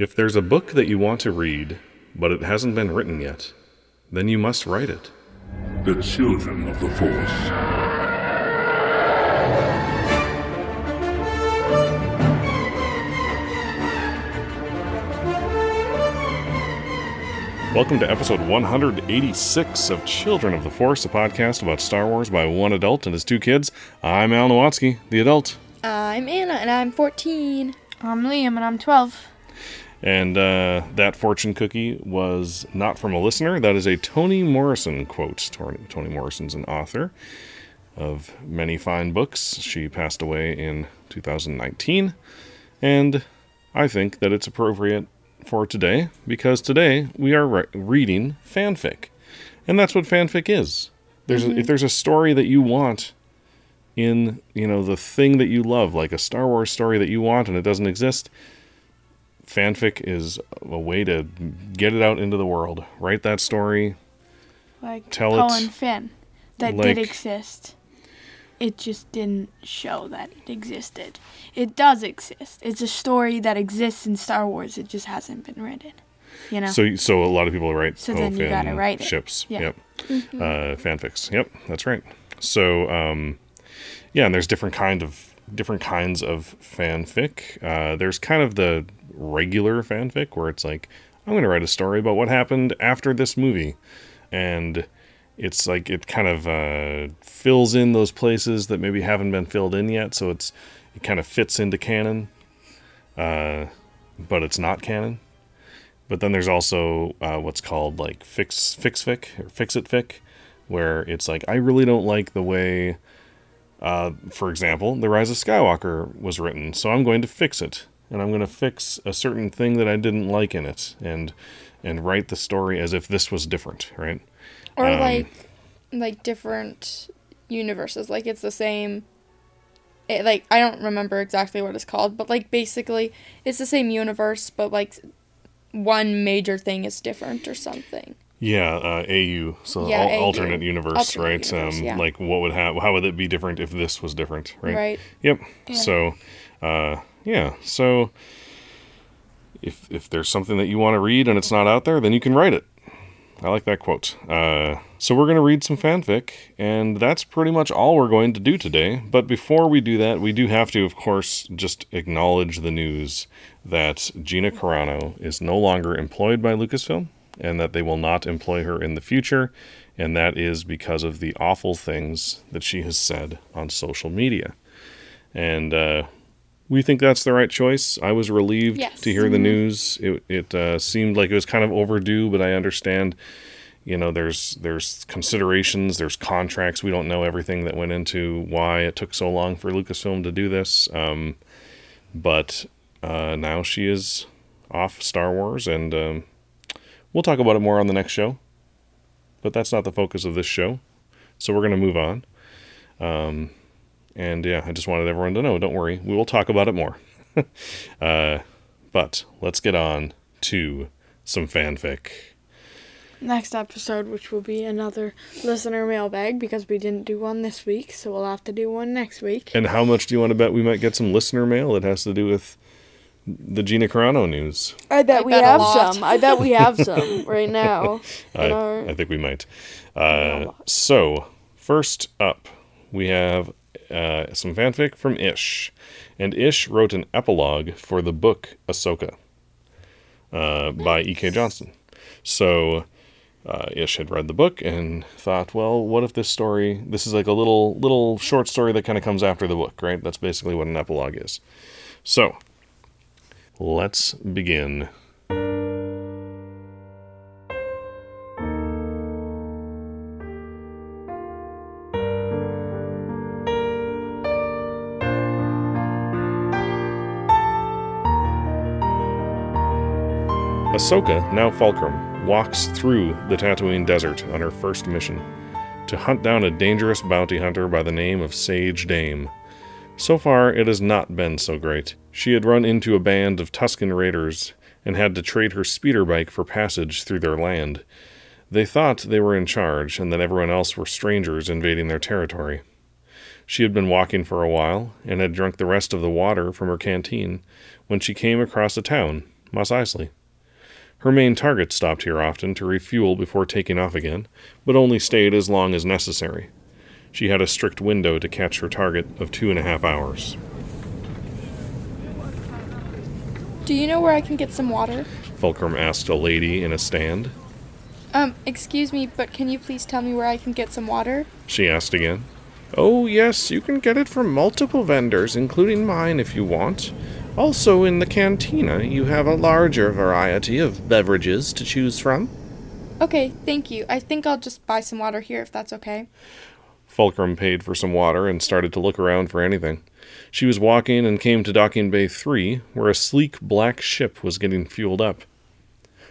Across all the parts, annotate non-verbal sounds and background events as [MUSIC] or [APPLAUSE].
If there's a book that you want to read, but it hasn't been written yet, then you must write it. The Children of the Force. Welcome to episode 186 of Children of the Force, a podcast about Star Wars by one adult and his two kids. I'm Al Nowatsky, the adult. I'm Anna, and I'm 14. I'm Liam, and I'm 12. And uh, that fortune cookie was not from a listener. That is a Toni Morrison quote. Toni, Toni Morrison's an author of many fine books. She passed away in 2019. And I think that it's appropriate for today because today we are re- reading fanfic. And that's what fanfic is. There's a, if there's a story that you want in, you know, the thing that you love, like a Star Wars story that you want and it doesn't exist, fanfic is a way to get it out into the world. Write that story. Like Tell Poe it and Finn. That like- did exist. It just didn't show that it existed. It does exist. It's a story that exists in Star Wars. It just hasn't been written. You know? So, so a lot of people write So Poe then you gotta write it. ships. Yeah. Yep. Uh, fanfics. Yep, that's right. So, um, yeah, and there's different kind of different kinds of fanfic. Uh, there's kind of the regular fanfic where it's like, I'm going to write a story about what happened after this movie, and it's like it kind of uh, fills in those places that maybe haven't been filled in yet. So it's it kind of fits into canon, uh, but it's not canon. But then there's also uh, what's called like fix fix fic or fix it fic, where it's like I really don't like the way, uh, for example, the Rise of Skywalker was written, so I'm going to fix it, and I'm going to fix a certain thing that I didn't like in it, and and write the story as if this was different, right? Or Um, like, like different universes. Like it's the same. It, like I don't remember exactly what it's called, but like basically it's the same universe, but like one major thing is different or something. Yeah, uh, AU, so Yeah, al- AU. alternate universe, Alternate right? universe, um, yeah. Like what would have? How would it be different if this was different, right? Right. Yep. Yeah. So, uh, yeah. So, if if there's something that you want to read and it's not out there, then you can write it. I like that quote. Uh, so we're going to read some fanfic, and that's pretty much all we're going to do today. But before we do that, we do have to, of course, just acknowledge the news that Gina Carano is no longer employed by Lucasfilm, and that they will not employ her in the future, and that is because of the awful things that she has said on social media. And uh, we think that's the right choice. I was relieved Yes. to hear the news. It, it uh, seemed like it was kind of overdue, but I understand. You know, there's there's considerations, there's contracts. We don't know everything that went into why it took so long for Lucasfilm to do this. Um, but uh, now she is off Star Wars, and um, we'll talk about it more on the next show. But that's not the focus of this show, so we're going to move on. Um, and yeah, I just wanted everyone to know. Don't worry, we will talk about it more. [LAUGHS] uh, but let's get on to some fanfic. Next episode, which will be another listener mailbag because we didn't do one this week, so we'll have to do one next week. And how much do you want to bet we might get some listener mail that has to do with the Gina Carano news? I bet I we bet have some. I bet we have some [LAUGHS] right now. [LAUGHS] I, our- I think we might. Uh, so, first up, we have uh, some fanfic from Ish. And Ish wrote an epilogue for the book Ahsoka uh, by E.K. Johnston. So, uh, Ish had read the book and thought, well, what if this story, this is like a little little short story that kind of comes after the book, right? That's basically what an epilogue is. So, let's begin. Ahsoka, now Fulcrum, walks through the Tatooine Desert on her first mission to hunt down a dangerous bounty hunter by the name of Sage Dame. So far, it has not been so great. She had run into a band of Tusken raiders and had to trade her speeder bike for passage through their land. They thought they were in charge and that everyone else were strangers invading their territory. She had been walking for a while and had drunk the rest of the water from her canteen when she came across a town, Mos Eisley. Her main target stopped here often to refuel before taking off again, but only stayed as long as necessary. She had a strict window to catch her target of two and a half hours. Do you know where I can get some water? Fulcrum asked a lady in a stand. Um, excuse me, but can you please tell me where I can get some water? She asked again. Oh, yes, you can get it from multiple vendors, including mine if you want. Also, in the cantina, you have a larger variety of beverages to choose from. Okay, thank you. I think I'll just buy some water here if that's okay. Fulcrum paid for some water and started to look around for anything. She was walking and came to Docking Bay 3, where a sleek black ship was getting fueled up.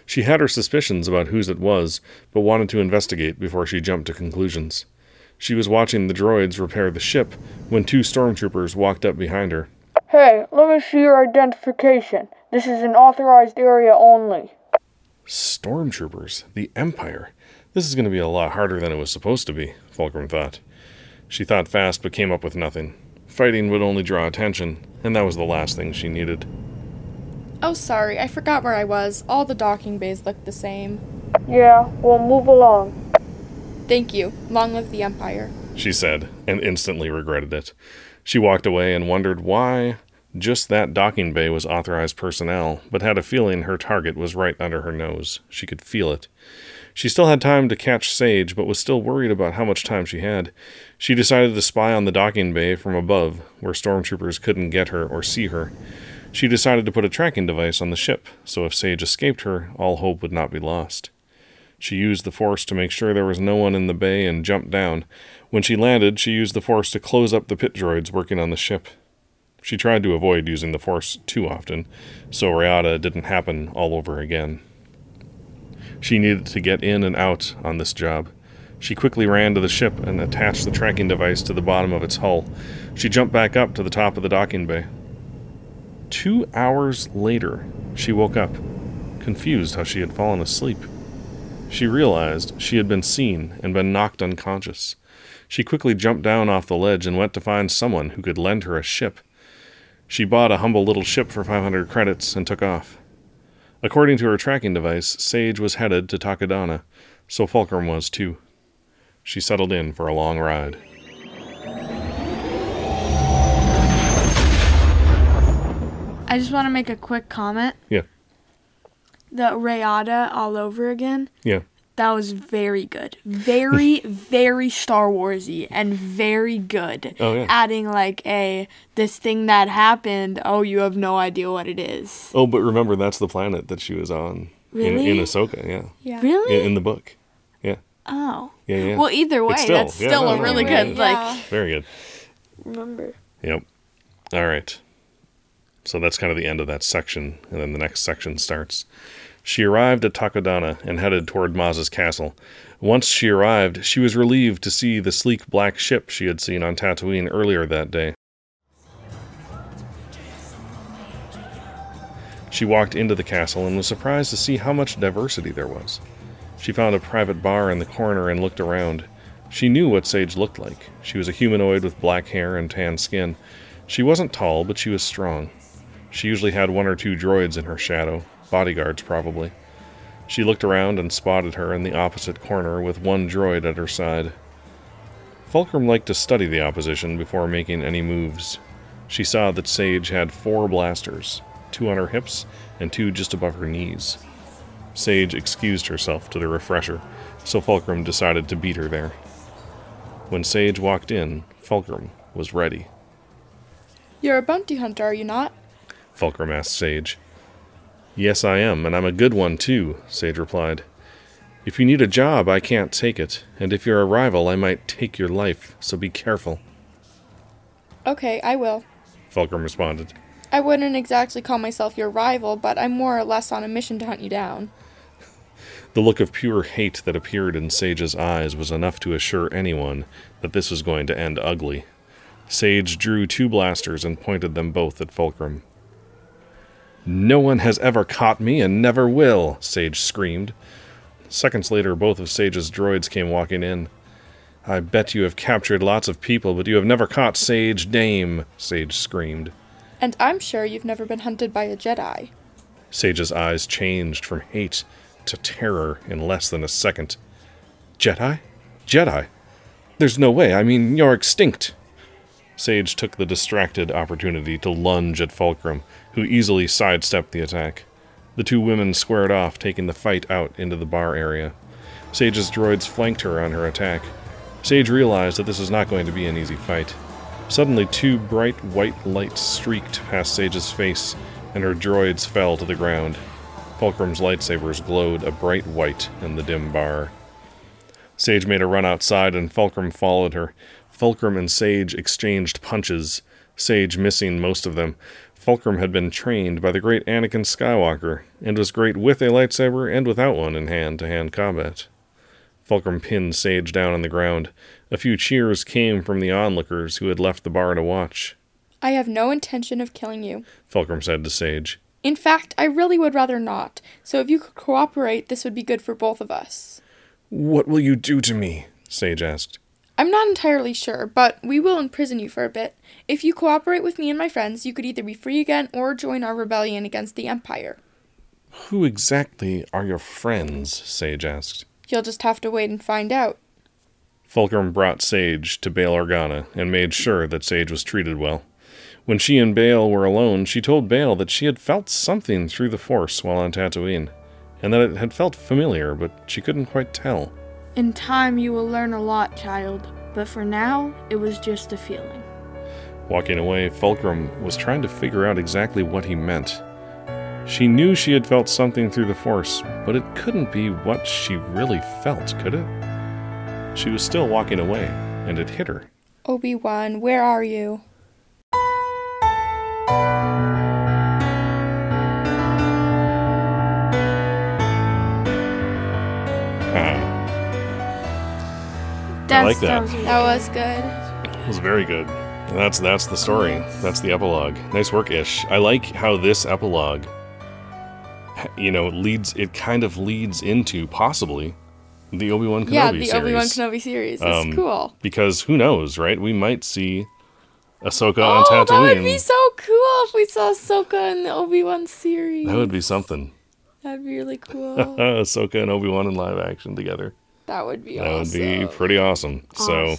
She had her suspicions about whose it was, but wanted to investigate before she jumped to conclusions. She was watching the droids repair the ship when two stormtroopers walked up behind her. Hey, let me see your identification. This is an authorized area only. Stormtroopers, the Empire. This is going to be a lot harder than it was supposed to be, Fulcrum thought. She thought fast but came up with nothing. Fighting would only draw attention, and that was the last thing she needed. Oh, sorry, I forgot where I was. All the docking bays look the same. Yeah, we'll move along. Thank you. Long live the Empire. She said, and instantly regretted it. She walked away and wondered why just that docking bay was authorized personnel, but had a feeling her target was right under her nose. She could feel it. She still had time to catch Sage, but was still worried about how much time she had. She decided to spy on the docking bay from above, where stormtroopers couldn't get her or see her. She decided to put a tracking device on the ship, so if Sage escaped her, all hope would not be lost. She used the force to make sure there was no one in the bay and jumped down. When she landed, she used the force to close up the pit droids working on the ship. She tried to avoid using the force too often, so Raada didn't happen all over again. She needed to get in and out on this job. She quickly ran to the ship and attached the tracking device to the bottom of its hull. She jumped back up to the top of the docking bay. Two hours later, she woke up, confused how she had fallen asleep. She realized she had been seen and been knocked unconscious. She quickly jumped down off the ledge and went to find someone who could lend her a ship. She bought a humble little ship for 500 credits and took off. According to her tracking device, Sage was headed to Takodana, so Fulcrum was too. She settled in for a long ride. I just want to make a quick comment. Yeah. The Raada all over again. Yeah. That was very good. Very, [LAUGHS] very Star Warsy and very good. Oh, yeah. Adding like a this thing that happened. Oh, you have no idea what it is. Oh, but remember, that's the planet that she was on in, in Ahsoka, yeah. Yeah. Really? In, in the book. Yeah. oh. Yeah, yeah. Well, either way, still- that's yeah, still no, a really yeah, good yeah. like. Very good. Remember. Yep. All right. So that's kind of the end of that section, and then the next section starts. She arrived at Takodana and headed toward Maz's castle. Once she arrived, she was relieved to see the sleek black ship she had seen on Tatooine earlier that day. She walked into the castle and was surprised to see how much diversity there was. She found a private bar in the corner and looked around. She knew what Sage looked like. She was a humanoid with black hair and tan skin. She wasn't tall, but she was strong. She usually had one or two droids in her shadow, bodyguards probably. She looked around and spotted her in the opposite corner with one droid at her side. Fulcrum liked to study the opposition before making any moves. She saw that Sage had four blasters, two on her hips and two just above her knees. Sage excused herself to the refresher, so Fulcrum decided to beat her there. When Sage walked in, Fulcrum was ready. You're a bounty hunter, are you not? Fulcrum asked Sage. Yes, I am, and I'm a good one too, Sage replied. If you need a job, I can't take it, and if you're a rival, I might take your life, so be careful, Okay, I will. Fulcrum responded. I wouldn't exactly call myself your rival, but I'm more or less on a mission to hunt you down. [LAUGHS] The look of pure hate that appeared in Sage's eyes was enough to assure anyone that this was going to end ugly. Sage drew two blasters and pointed them both at Fulcrum. No one has ever caught me and never will, Sage screamed. Seconds later, both of Sage's droids came walking in. I bet you have captured lots of people, but you have never caught Sage Dame, Sage screamed. And I'm sure you've never been hunted by a Jedi. Sage's eyes changed from hate to terror in less than a second. Jedi? Jedi? There's no way. I mean, you're extinct. Sage took the distracted opportunity to lunge at Fulcrum, who easily sidestepped the attack. The two women squared off, taking the fight out into the bar area. Sage's droids flanked her on her attack. Sage realized that this was not going to be an easy fight. Suddenly, two bright white lights streaked past Sage's face, and her droids fell to the ground. Fulcrum's lightsabers glowed a bright white in the dim bar. Sage made a run outside, and Fulcrum followed her. Fulcrum and Sage exchanged punches, Sage missing most of them. Fulcrum had been trained by the great Anakin Skywalker, and was great with a lightsaber and without one in hand to hand combat. Fulcrum pinned Sage down on the ground. A few cheers came from the onlookers who had left the bar to watch. I have no intention of killing you. Fulcrum said to Sage. In fact, I really would rather not. So if you could cooperate, this would be good for both of us. What will you do to me? Sage asked. I'm not entirely sure, but we will imprison you for a bit. If you cooperate with me and my friends, you could either be free again or join our rebellion against the Empire. Who exactly are your friends? Sage asked. You'll just have to wait and find out. Fulcrum brought Sage to Bail Organa and made sure that Sage was treated well. When she and Bail were alone, she told Bail that she had felt something through the Force while on Tatooine, and that it had felt familiar, but she couldn't quite tell. In time, you will learn a lot, child. But for now, it was just a feeling. Walking away, Fulcrum was trying to figure out exactly what he meant. She knew she had felt something through the Force, but it couldn't be what she really felt, could it? She was still walking away, and it hit her. Obi Wan, where are you? That's, like that. was That was good. it was very good. And that's that's the story. That's the epilogue. Nice work, Ish. I like how this epilogue, you know, leads. It kind of leads into possibly the Obi Wan Kenobi yeah, the series. Obi Wan Kenobi series. That's Um, cool. Because who knows, right? We might see Ahsoka on Oh, that would be so cool if we saw Ahsoka in the Obi Wan series. That would be something. That'd be really [LAUGHS] cool. Ahsoka and Obi Wan in live action together. That would be That awesome. would be pretty awesome. So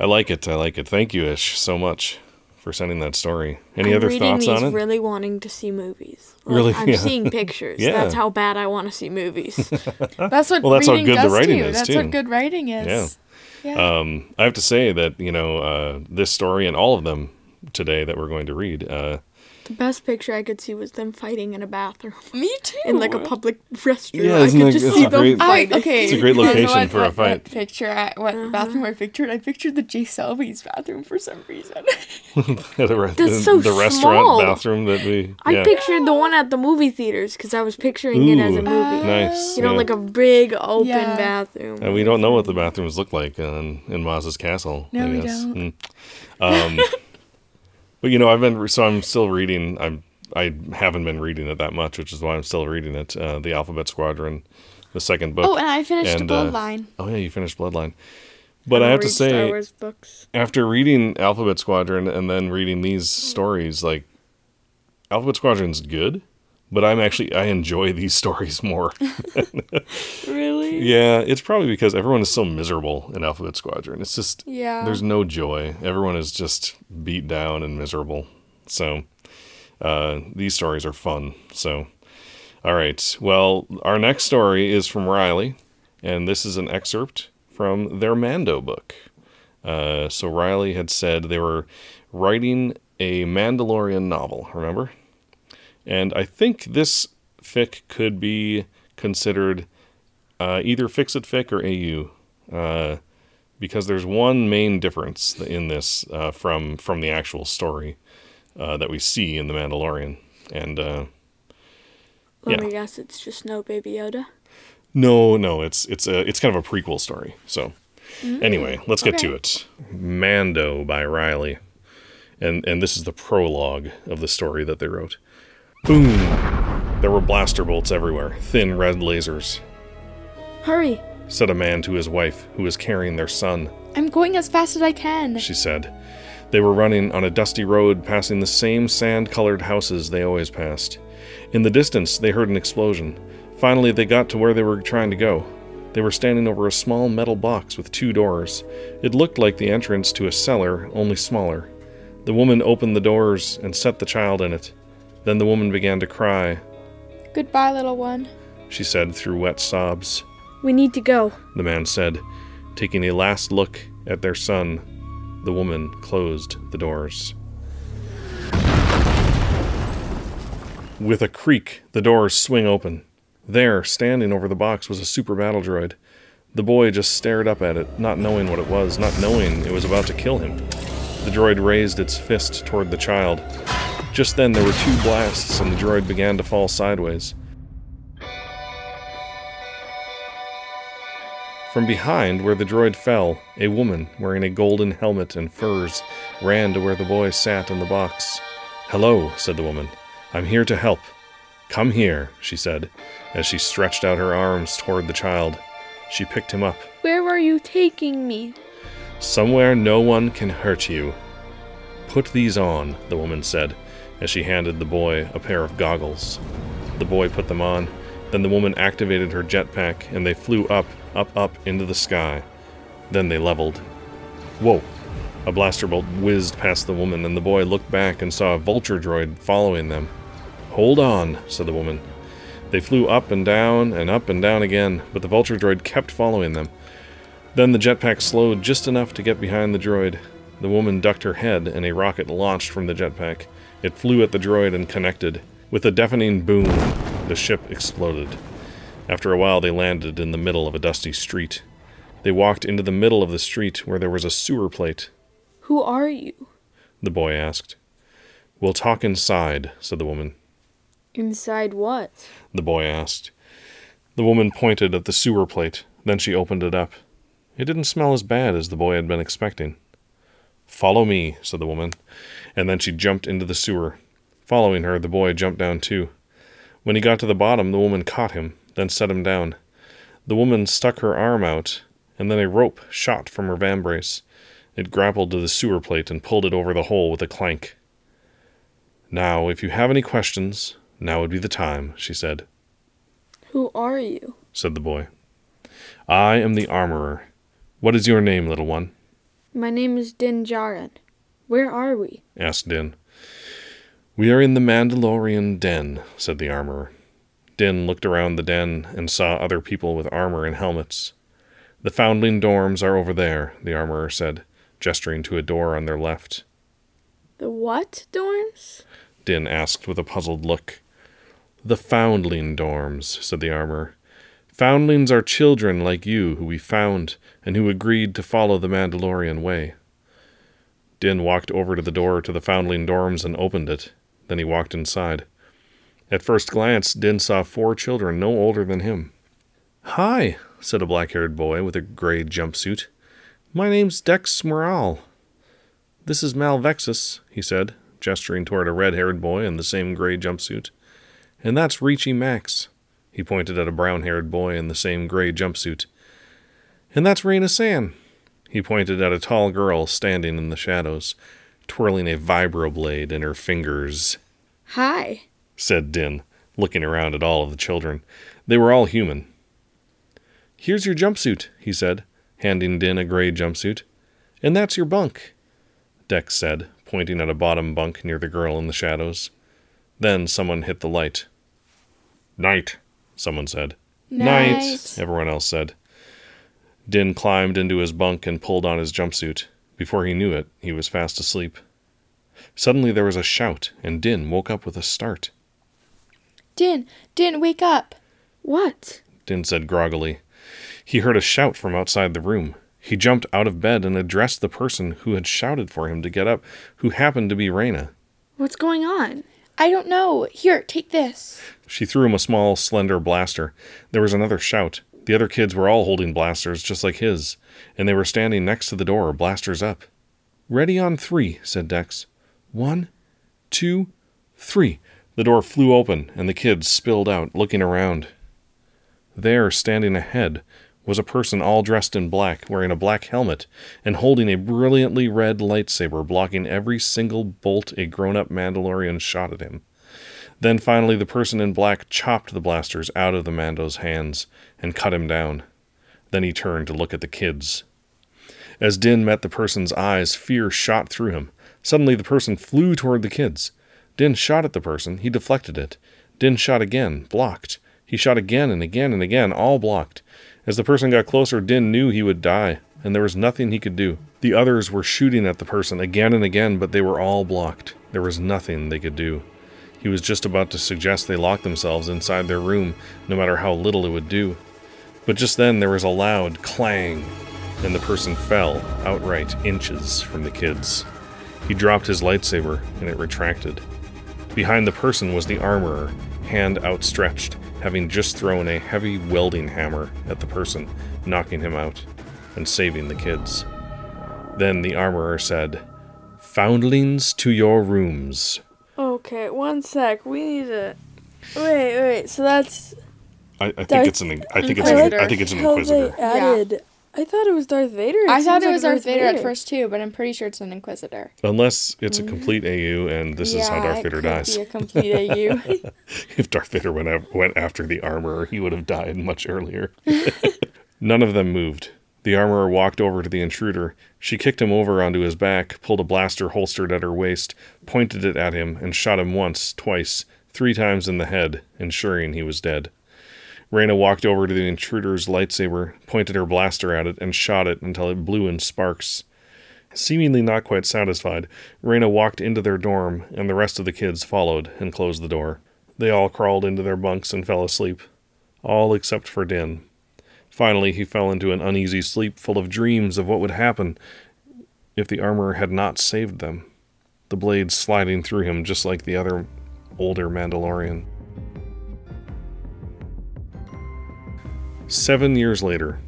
I like it. I like it. Thank you, Ish, so much for sending that story. Any I'm other reading thoughts these on it? really wanting to see movies. Like, Really? I'm Yeah. seeing [LAUGHS] pictures. Yeah. That's how bad I want to see movies. [LAUGHS] That's what Well, that's how reading good the does writing to is, That's too. what good writing is. Yeah. Um, I have to say that you know uh, this story and all of them today that we're going to read. Uh, the best picture I could see was them fighting in a bathroom [LAUGHS] Me too. in like a public restroom. Yeah, I isn't could it- just it's see a them great- I, fighting. okay, It's a great you know location what- for a fight. What picture, I, what Uh-huh. bathroom I pictured? I pictured the J. Selby's bathroom for some reason. [LAUGHS] [LAUGHS] the, re- That's the- so the restaurant small. bathroom that we. Yeah. I pictured the one at the movie theaters because I was picturing it as a movie. Nice. you know, yeah. like a big open Yeah. bathroom. And we don't know what the bathrooms look like in, in Maz's castle. No, I we don't. Mm. Um, but you know, I've been so I'm still reading. I'm I haven't been reading it that much, which is why I'm still reading it. Uh, the Alphabet Squadron, the second book. oh, and I finished And, uh, Bloodline. Oh yeah, you finished Bloodline. But don't I have to say, after reading Alphabet Squadron and then reading these stories, like Alphabet Squadron's good, but I'm actually I enjoy these [LAUGHS] stories more. [LAUGHS] Really? yeah, it's probably because everyone is so miserable in Alphabet Squadron. It's just Yeah. there's no joy. Everyone is just beat down and miserable. So uh, these stories are fun. So all right. Well, our next story is from Riley, and this is an excerpt from their Mando book. Uh, so Riley had said they were writing a Mandalorian novel, remember? And I think this fic could be considered uh, either Fix It Fic or AU, uh, because there's one main difference in this uh, from from the actual story uh, that we see in the Mandalorian. And uh, Let yeah. me guess, it's just no Baby Yoda. no, no, it's it's a it's kind of a prequel story. So anyway, let's get to it. Mando by Riley, and and this is the prologue of the story that they wrote. Boom! There were blaster bolts everywhere, thin red lasers. Hurry! Said a man to his wife, who was carrying their son. I'm going as fast as I can. She said. They were running on a dusty road, passing the same sand colored houses they always passed. In the distance, they heard an explosion. Finally, they got to where they were trying to go. They were standing over a small metal box with two doors. It looked like the entrance to a cellar, only smaller. The woman opened the doors and set the child in it. Then the woman began to cry. Goodbye, little one. She said through wet sobs. We need to go. The man said, taking a last look at their son. The woman closed the doors. With a creak, the doors swing open. There, standing over the box, was a super battle droid. The boy just stared up at it, not knowing what it was, not knowing it was about to kill him. The droid raised its fist toward the child. Just then, there were two blasts, and the droid began to fall sideways. From behind, where the droid fell, a woman wearing a golden helmet and furs ran to where the boy sat in the box. Hello, said the woman. I'm here to help. Come here, she said, as she stretched out her arms toward the child. She picked him up. Where are you taking me? Somewhere no one can hurt you. Put these on, the woman said, as she handed the boy a pair of goggles. The boy put them on. Then the woman activated her jetpack, and they flew up, up, up into the sky. Then they leveled. Whoa! A blaster bolt whizzed past the woman, and the boy looked back and saw a vulture droid following them. Hold on, said the woman. They flew up and down and up and down again, but the vulture droid kept following them. Then the jetpack slowed just enough to get behind the droid. The woman ducked her head, and a rocket launched from the jetpack. It flew at the droid and connected. With a deafening boom, the ship exploded. After a while, they landed in the middle of a dusty street. They walked into the middle of the street where there was a sewer plate. Who are you? The boy asked. We'll talk inside, said the woman. Inside what? The boy asked. The woman pointed at the sewer plate. Then she opened it up. It didn't smell as bad as the boy had been expecting. Follow me, said the woman, and then she jumped into the sewer. Following her, the boy jumped down too. When he got to the bottom, the woman caught him, then set him down. The woman stuck her arm out, and then a rope shot from her vambrace. It grappled to the sewer plate and pulled it over the hole with a clank. Now, if you have any questions, now would be the time, she said. Who are you? said the boy. I am the armorer. What is your name, little one? My name is Din Djarin. Where are we? asked Din. We are in the Mandalorian den, said the armorer. Din looked around the den and saw other people with armor and helmets. The foundling dorms are over there, the armorer said, gesturing to a door on their left. The what dorms? Din asked with a puzzled look. The foundling dorms, said the armorer. Foundlings are children like you who we found and who agreed to follow the Mandalorian way. Din walked over to the door to the foundling dorms and opened it. Then he walked inside. At first glance, Din saw four children no older than him. Hi, said a black haired boy with a gray jumpsuit. My name's Dex Moral. This is Malvexus, he said, gesturing toward a red haired boy in the same gray jumpsuit. And that's Ricci Max. He pointed at a brown haired boy in the same gray jumpsuit. And that's Raina San. He pointed at a tall girl standing in the shadows, twirling a vibroblade in her fingers, Hi. said Din, looking around at all of the children. They were all human. Here's your jumpsuit, he said, handing Din a gray jumpsuit. And that's your bunk, Dex said, pointing at a bottom bunk near the girl in the shadows. Then someone hit the light. Night, someone said. Night. everyone else said. Din climbed into his bunk and pulled on his jumpsuit. Before he knew it, he was fast asleep. Suddenly there was a shout, and Din woke up with a start. Din, Din, wake up. What? Din said groggily. He heard a shout from outside the room. He jumped out of bed and addressed the person who had shouted for him to get up, who happened to be Raina. What's going on? I don't know. Here, take this. She threw him a small, slender blaster. There was another shout. The other kids were all holding blasters just like his, and they were standing next to the door, blasters up. Ready on three, said Dex. One, two, three. The door flew open, and the kids spilled out, looking around. There, standing ahead, was a person all dressed in black, wearing a black helmet, and holding a brilliantly red lightsaber, blocking every single bolt a grown up Mandalorian shot at him. Then finally, the person in black chopped the blasters out of the Mando's hands and cut him down. Then he turned to look at the kids. As Din met the person's eyes, fear shot through him. Suddenly, the person flew toward the kids. Din shot at the person. He deflected it. Din shot again, blocked. He shot again and again and again, all blocked. As the person got closer, Din knew he would die, and there was nothing he could do. The others were shooting at the person again and again, but they were all blocked. There was nothing they could do. He was just about to suggest they lock themselves inside their room, no matter how little it would do. But just then there was a loud clang, and the person fell outright inches from the kids. He dropped his lightsaber, and it retracted. Behind the person was the armorer, hand outstretched, having just thrown a heavy welding hammer at the person, knocking him out and saving the kids. Then the armorer said, Foundlings to your rooms. Okay, one sec. We need to. Wait, wait. So that's I, I think Darth it's an I think it's an, Inquisitor. I think it's an how they inquisitor. added. I thought it was Darth Vader. I thought seems it like was Darth Darth Vader, at first too, but I'm pretty sure it's an Inquisitor. Unless it's a complete AU and this is how Mm-hmm. Darth Vader dies. Be a complete AU. [LAUGHS] [LAUGHS] If Darth Vader went, af- went after the armorer, he would have died much earlier. [LAUGHS] None of them moved. The armorer walked over to the intruder. She kicked him over onto his back, pulled a blaster holstered at her waist, pointed it at him, and shot him once, twice, three times in the head, ensuring he was dead. Reyna walked over to the intruder's lightsaber, pointed her blaster at it, and shot it until it blew in sparks. Seemingly not quite satisfied, Reyna walked into their dorm, and the rest of the kids followed and closed the door. They all crawled into their bunks and fell asleep, all except for Din. Finally, he fell into an uneasy sleep full of dreams of what would happen if the armorer had not saved them, the blade sliding through him just like the other older Mandalorian. Seven years later,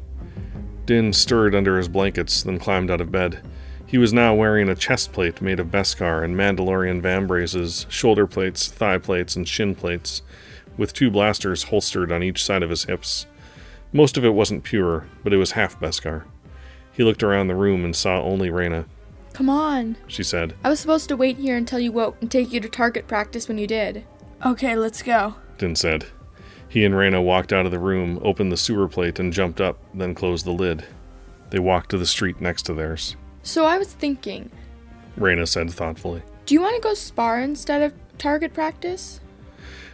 Din stirred under his blankets, then climbed out of bed. He was now wearing a chest plate made of Beskar and Mandalorian vambraces, shoulder plates, thigh plates, and shin plates, with two blasters holstered on each side of his hips. Most of it wasn't pure, but it was half Beskar. He looked around the room and saw only Reyna. Come on. She said, I was supposed to wait here until you woke and take you to target practice when you did. Okay, let's go. Din said. He and Reyna walked out of the room, opened the sewer plate, and jumped up, then closed the lid. They walked to the street next to theirs. So I was thinking, Reyna said thoughtfully. do you want to go spar instead of target practice?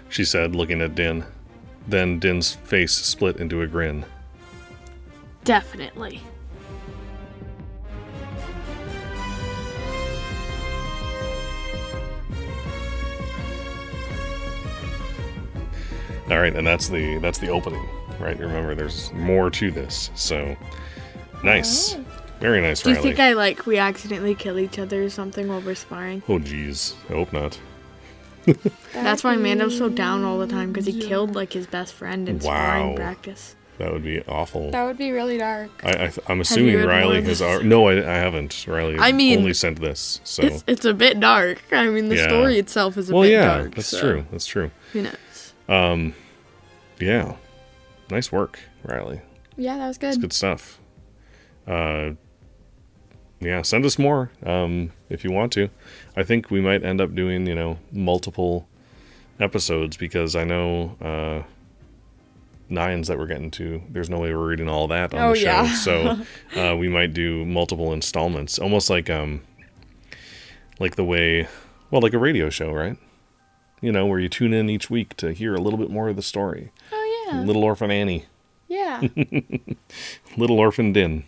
She said, looking at Din. Then Din's face split into a grin. Definitely. All right, and that's the that's the opening, right? Remember, there's more to this. So, nice, oh. very nice, Do you Riley. think I like we accidentally kill each other or something while we're sparring? oh, jeez, I hope not. [LAUGHS] That's why Mando's so down all the time because he killed like his best friend in Wow. sparring practice. That would be awful. That would be really dark. I, I, I'm assuming Riley has. this? Al- no, I, I haven't. Riley I mean, only sent this. So, It's it's a bit dark. I mean, the Yeah. story itself is a well, bit yeah, dark. that's so true. That's true. Who knows? Yeah, nice work, Riley. Yeah, that was good. good stuff. Uh, yeah, send us more um, if you want to. I think we might end up doing you know multiple episodes because I know uh, nines that we're getting to. There's no way we're reading all that on Oh, the show, yeah. so [LAUGHS] uh, we might do multiple installments, almost like um, like the way, well, like a radio show, right? You know, where you tune in each week to hear a little bit more of the story. Oh yeah. Little Orphan Annie. Yeah. [LAUGHS] Little Orphan Din.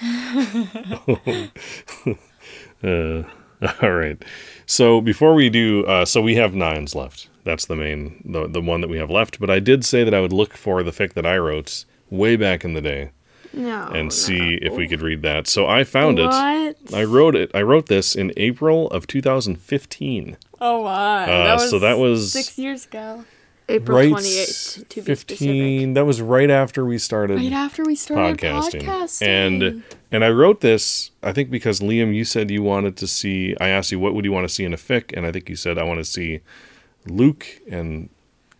[LAUGHS] uh, [LAUGHS] all right. So before we do, uh, so we have nines left. That's the main, the the one that we have left. But I did say that I would look for the fic that I wrote way back in the day No. and see if we could read that. So I found it. I wrote it. I wrote this in April of 2015. Oh my. Uh, so that was Six years ago. April right 28th, to be 15. specific. That was right after we started. Right after we started podcasting. podcasting. And and I wrote this I think because Liam you said you wanted to see I asked you what would you want to see in a fic and I think you said I want to see Luke and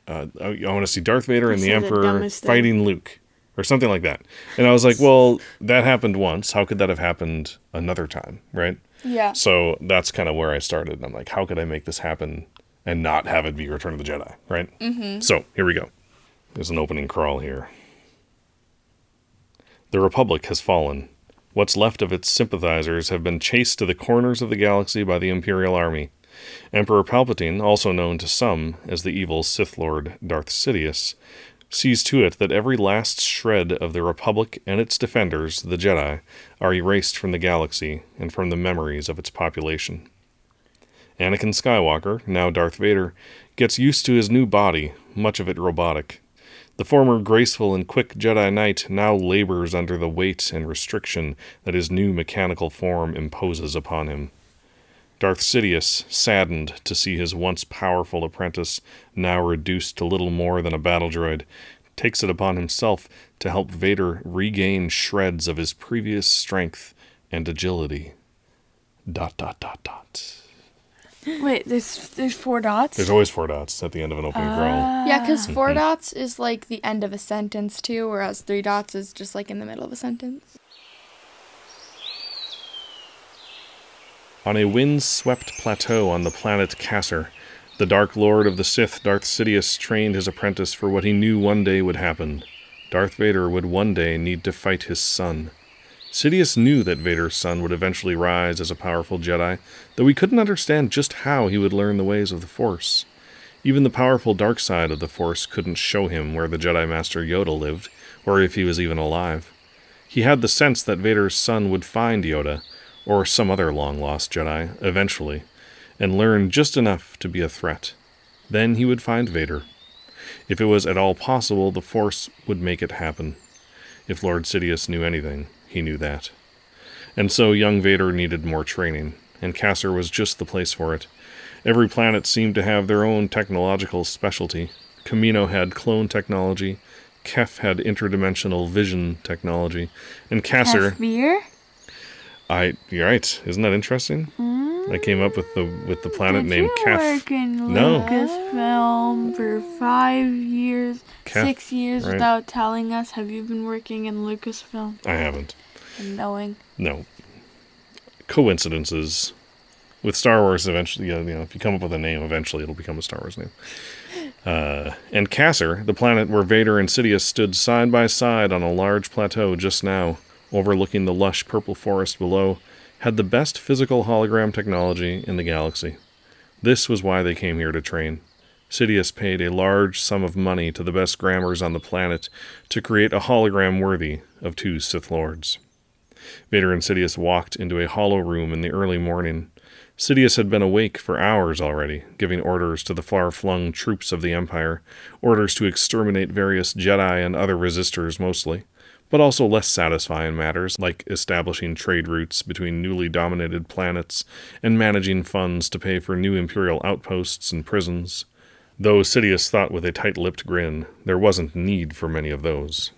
uh, I want to see Darth Vader and the said the Emperor fighting Luke or something like that. And I was like, well, that happened once. How could that have happened another time, right? yeah. So that's kind of where I started. I'm like, how could I make this happen and not have it be Return of the Jedi, right? Mm-hmm. So here we go. There's an opening crawl here. The Republic has fallen. What's left of its sympathizers have been chased to the corners of the galaxy by the Imperial Army. Emperor Palpatine, also known to some as the evil Sith Lord Darth Sidious, sees to it that every last shred of the Republic and its defenders, the Jedi, are erased from the galaxy and from the memories of its population. Anakin Skywalker, now Darth Vader, gets used to his new body, much of it robotic. The former graceful and quick Jedi Knight now labors under the weight and restriction that his new mechanical form imposes upon him. Darth Sidious, saddened to see his once powerful apprentice now reduced to little more than a battle droid, takes it upon himself to help Vader regain shreds of his previous strength and agility. Dot dot dot dot. Wait, there's there's four dots. There's always four dots at the end of an opening crawl. Yeah, because four mm-hmm. dots is like the end of a sentence too, whereas three dots is just like in the middle of a sentence. On a wind-swept plateau on the planet Kasser, the Dark Lord of the Sith, Darth Sidious, trained his apprentice for what he knew one day would happen. Darth Vader would one day need to fight his son. Sidious knew that Vader's son would eventually rise as a powerful Jedi, though he couldn't understand just how he would learn the ways of the Force. Even the powerful dark side of the Force couldn't show him where the Jedi Master Yoda lived, or if he was even alive. He had the sense that Vader's son would find Yoda, or some other long lost Jedi, eventually, and learn just enough to be a threat. Then he would find Vader. If it was at all possible, the Force would make it happen. If Lord Sidious knew anything, he knew that. And so young Vader needed more training, and Kasser was just the place for it. Every planet seemed to have their own technological specialty. Kamino had clone technology, Kef had interdimensional vision technology, and Kasser. Beer? I you're right. Isn't that interesting? I came up with the with the planet Did named you Kef. work in No. Lucasfilm for five years, Kef, six years right. without telling us? Have you been working in Lucasfilm I haven't. and knowing? No. Coincidences. With Star Wars, eventually, you know, if you come up with a name, eventually it'll become a Star Wars name. Uh, and Kasser, the planet where Vader and Sidious stood side by side on a large plateau just now, overlooking the lush purple forest below, had the best physical hologram technology in the galaxy. This was why they came here to train. Sidious paid a large sum of money to the best grammars on the planet to create a hologram worthy of two Sith Lords. Vader and Sidious walked into a hollow room in the early morning. Sidious had been awake for hours already, giving orders to the far flung troops of the Empire, orders to exterminate various Jedi and other resistors mostly, but also less satisfying matters like establishing trade routes between newly dominated planets and managing funds to pay for new Imperial outposts and prisons. Though Sidious thought with a tight lipped grin, there wasn't need for many of those.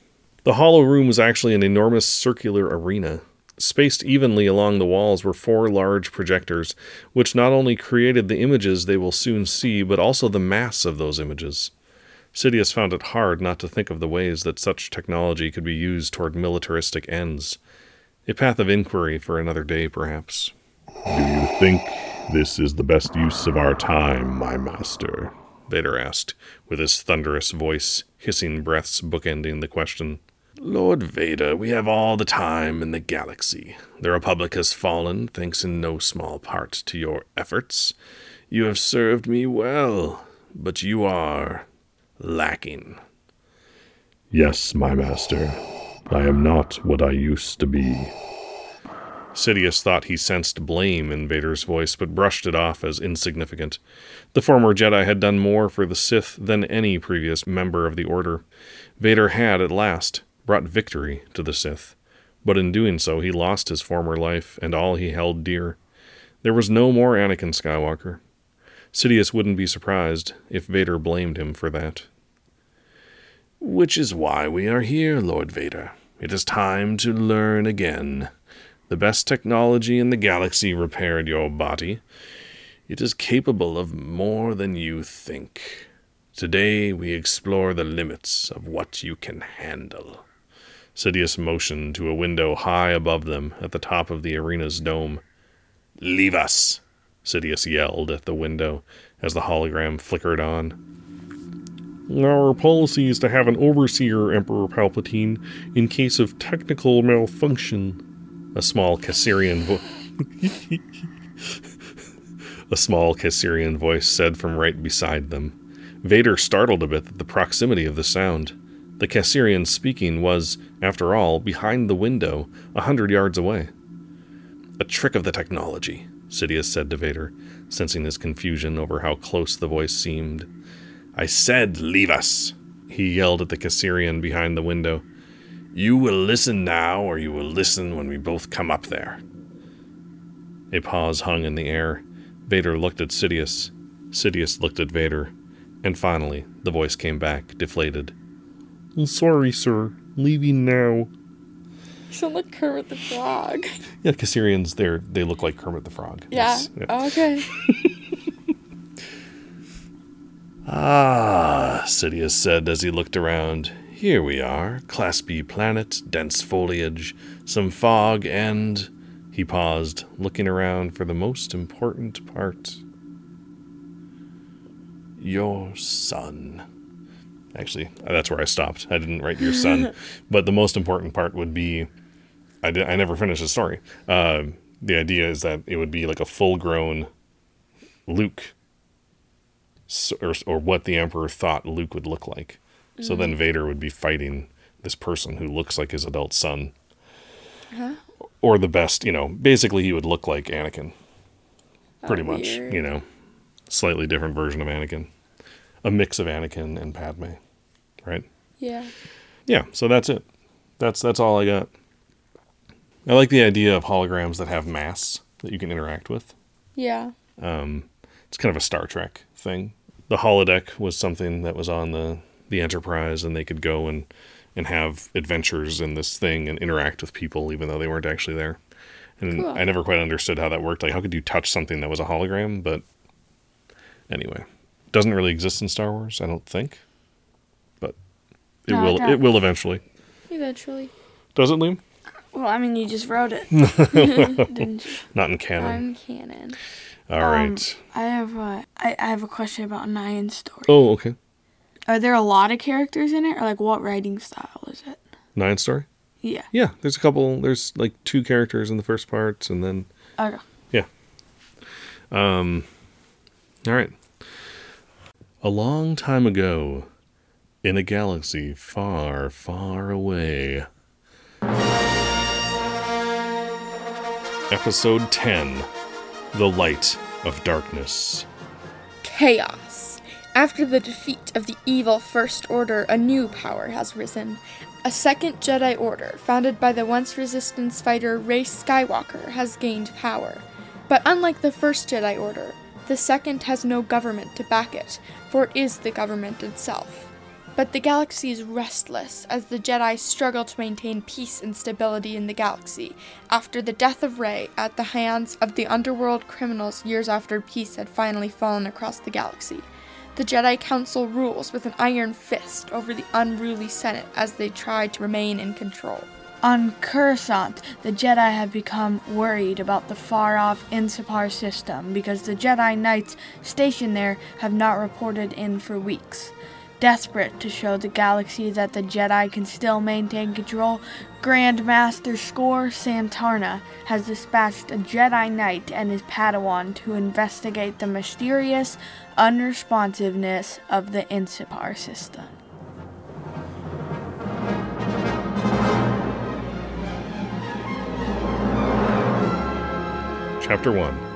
The hollow room was actually an enormous circular arena. Spaced evenly along the walls were four large projectors, which not only created the images they will soon see, but also the mass of those images. Sidious found it hard not to think of the ways that such technology could be used toward militaristic ends. A path of inquiry for another day, perhaps. Do you think this is the best use of our time, my master? Vader asked, with his thunderous voice, hissing breaths bookending the question. Lord Vader, we have all the time in the galaxy. The Republic has fallen, thanks in no small part to your efforts. You have served me well, but you are lacking. Yes, my master. I am not what I used to be. Sidious thought he sensed blame in Vader's voice, but brushed it off as insignificant. The former Jedi had done more for the Sith than any previous member of the Order. Vader had, at last, brought victory to the Sith, but in doing so he lost his former life and all he held dear. There was no more Anakin Skywalker. Sidious wouldn't be surprised if Vader blamed him for that. Which is why we are here, Lord Vader. It is time to learn again. The best technology in the galaxy repaired your body. It is capable of more than you think. Today we explore the limits of what you can handle. Sidious motioned to a window high above them at the top of the arena's dome. Leave us. Sidious yelled at the window, as the hologram flickered on. Our policy is to have an overseer, Emperor Palpatine, in case of technical malfunction. A small Cassarian vo- [LAUGHS] A small Cassarian voice said from right beside them. Vader startled a bit at the proximity of the sound. The Cassarian speaking was, after all, behind the window, a hundred yards away. A trick of the technology, Sidious said to Vader, sensing his confusion over how close the voice seemed. I said, leave us, he yelled at the Cassarian behind the window. You will listen now, or you will listen when we both come up there. A pause hung in the air. Vader looked at Sidious. Sidious looked at Vader. And finally, the voice came back, deflated. Sorry, sir. Leaving now. You sound like Kermit the Frog. Yeah, Cassarians, they're they look like Kermit the Frog. Yeah. Yes, Oh, okay. [LAUGHS] Ah, Sidious said as he looked around. Here we are, Class B planet, dense foliage, some fog, and. He paused, looking around for the most important part. Your son. Actually, that's where I stopped. I didn't write your son. [LAUGHS] but the most important part would be I, did, I never finished the story. Uh, the idea is that it would be like a full grown Luke or, or what the emperor thought Luke would look like. So then Vader would be fighting this person who looks like his adult son. Or the best, you know, basically he would look like Anakin. Pretty much, weird. you know. Slightly different version of Anakin. A mix of Anakin and Padme. Right? Yeah. Yeah, so that's it. That's that's all I got. I like the idea of holograms that have mass that you can interact with. Yeah. Um, it's kind of a Star Trek thing. The holodeck was something that was on the the Enterprise, and they could go and and have adventures in this thing and interact with people, even though they weren't actually there. And Cool. I never quite understood how that worked. Like, how could you touch something that was a hologram? But anyway, doesn't really exist in Star Wars, I don't think. But it No, will. It will eventually. Eventually. Does it, Liam? Well, I mean, you just wrote it, [LAUGHS] didn't you? Not in canon. I'm canon. All right. Um, I have a, I, I have a question about Nyan's story. Oh, okay. Are there a lot of characters in it, or like what writing style is it? Nine story. Yeah. Yeah, there's a couple. There's like two characters in the first part, and then Okay. yeah. Um. All right. A long time ago, in a galaxy far, far away. Episode 10 The Light of Darkness. Chaos. After the defeat of the evil First Order, a new power has risen. A second Jedi Order, founded by the once Resistance fighter Rey Skywalker, has gained power. But unlike the First Jedi Order, the second has no government to back it, for it is the government itself. But the galaxy is restless as the Jedi struggle to maintain peace and stability in the galaxy after the death of Rey at the hands of the underworld criminals years after peace had finally fallen across the galaxy. The Jedi Council rules with an iron fist over the unruly Senate as they try to remain in control. On Coruscant, the Jedi have become worried about the far off Insipar system because the Jedi Knights stationed there have not reported in for weeks. Desperate to show the galaxy that the Jedi can still maintain control, Grand Master Skor Santarna has dispatched a Jedi Knight and his Padawan to investigate the mysterious unresponsiveness of the Insipar system. Chapter 1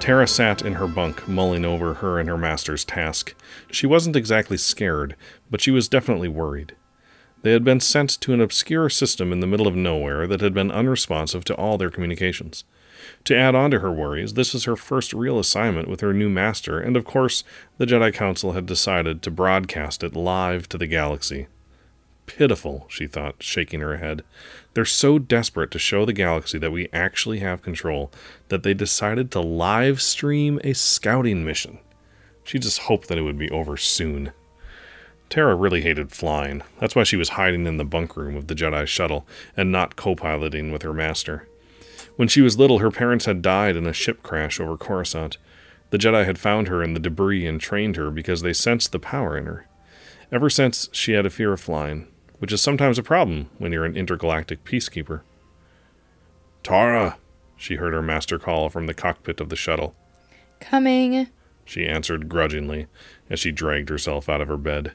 Tara sat in her bunk, mulling over her and her master's task. She wasn't exactly scared, but she was definitely worried. They had been sent to an obscure system in the middle of nowhere that had been unresponsive to all their communications. To add on to her worries, this was her first real assignment with her new master, and of course, the Jedi Council had decided to broadcast it live to the galaxy. Pitiful, she thought, shaking her head. They're so desperate to show the galaxy that we actually have control that they decided to live stream a scouting mission. She just hoped that it would be over soon. Tara really hated flying. That's why she was hiding in the bunk room of the Jedi shuttle and not co piloting with her master. When she was little, her parents had died in a ship crash over Coruscant. The Jedi had found her in the debris and trained her because they sensed the power in her. Ever since, she had a fear of flying, which is sometimes a problem when you're an intergalactic peacekeeper. Tara, she heard her master call from the cockpit of the shuttle. Coming. She answered grudgingly as she dragged herself out of her bed.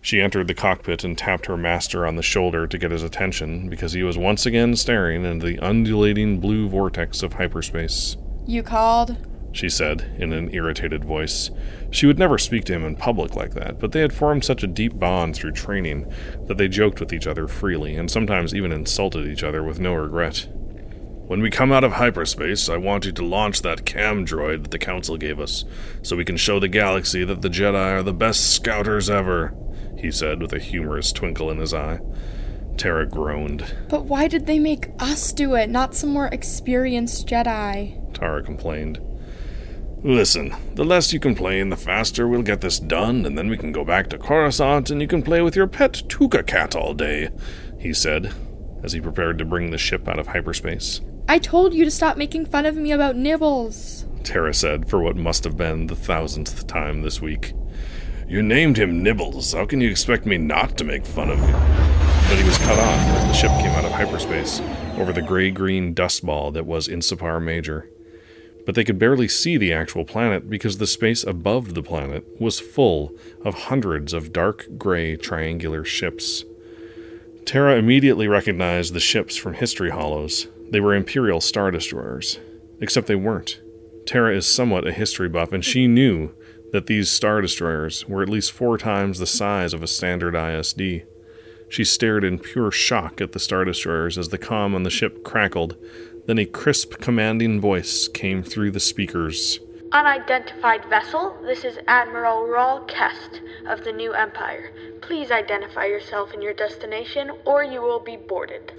She entered the cockpit and tapped her master on the shoulder to get his attention because he was once again staring into the undulating blue vortex of hyperspace. You called? She said in an irritated voice. She would never speak to him in public like that, but they had formed such a deep bond through training that they joked with each other freely and sometimes even insulted each other with no regret. When we come out of hyperspace, I want you to launch that cam droid that the Council gave us, so we can show the galaxy that the Jedi are the best scouters ever, he said with a humorous twinkle in his eye. Tara groaned. But why did they make us do it, not some more experienced Jedi? Tara complained. Listen, the less you complain, the faster we'll get this done, and then we can go back to Coruscant and you can play with your pet Tooka cat all day, he said, as he prepared to bring the ship out of hyperspace. I told you to stop making fun of me about nibbles. Tara said for what must have been the thousandth time this week. You named him Nibbles. How can you expect me not to make fun of you? But he was cut off as the ship came out of hyperspace over the gray green dust ball that was Insipar Major. But they could barely see the actual planet because the space above the planet was full of hundreds of dark gray triangular ships. Tara immediately recognized the ships from History Holos, they were Imperial Star Destroyers. Except they weren't. Tara is somewhat a history buff, and she knew that these Star Destroyers were at least four times the size of a standard ISD. She stared in pure shock at the Star Destroyers as the comm on the ship crackled. Then a crisp, commanding voice came through the speakers. Unidentified vessel, this is Admiral Raul Kest of the New Empire. Please identify yourself and your destination, or you will be boarded.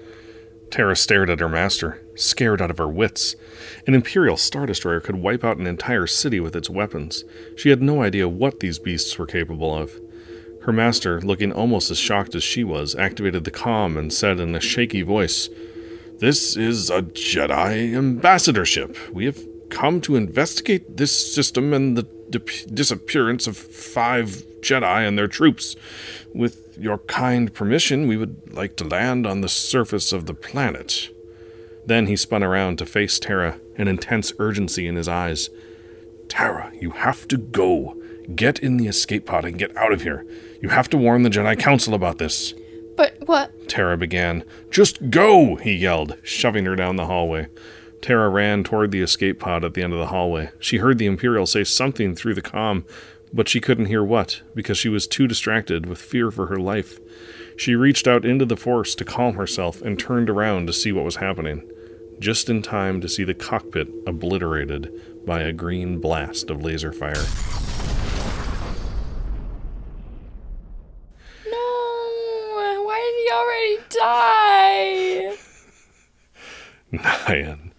Tara stared at her master, scared out of her wits. An Imperial Star Destroyer could wipe out an entire city with its weapons. She had no idea what these beasts were capable of. Her master, looking almost as shocked as she was, activated the comm and said in a shaky voice, This is a Jedi ambassadorship. We have come to investigate this system and the di- disappearance of five Jedi and their troops. With your kind permission, we would like to land on the surface of the planet. Then he spun around to face Tara, an intense urgency in his eyes. Tara, you have to go. Get in the escape pod and get out of here. You have to warn the Jedi Council about this. But what? Tara began. Just go, he yelled, shoving her down the hallway. Tara ran toward the escape pod at the end of the hallway. She heard the Imperial say something through the com, but she couldn't hear what because she was too distracted with fear for her life. She reached out into the force to calm herself and turned around to see what was happening, just in time to see the cockpit obliterated by a green blast of laser fire. No! Why did he already die? Nyan.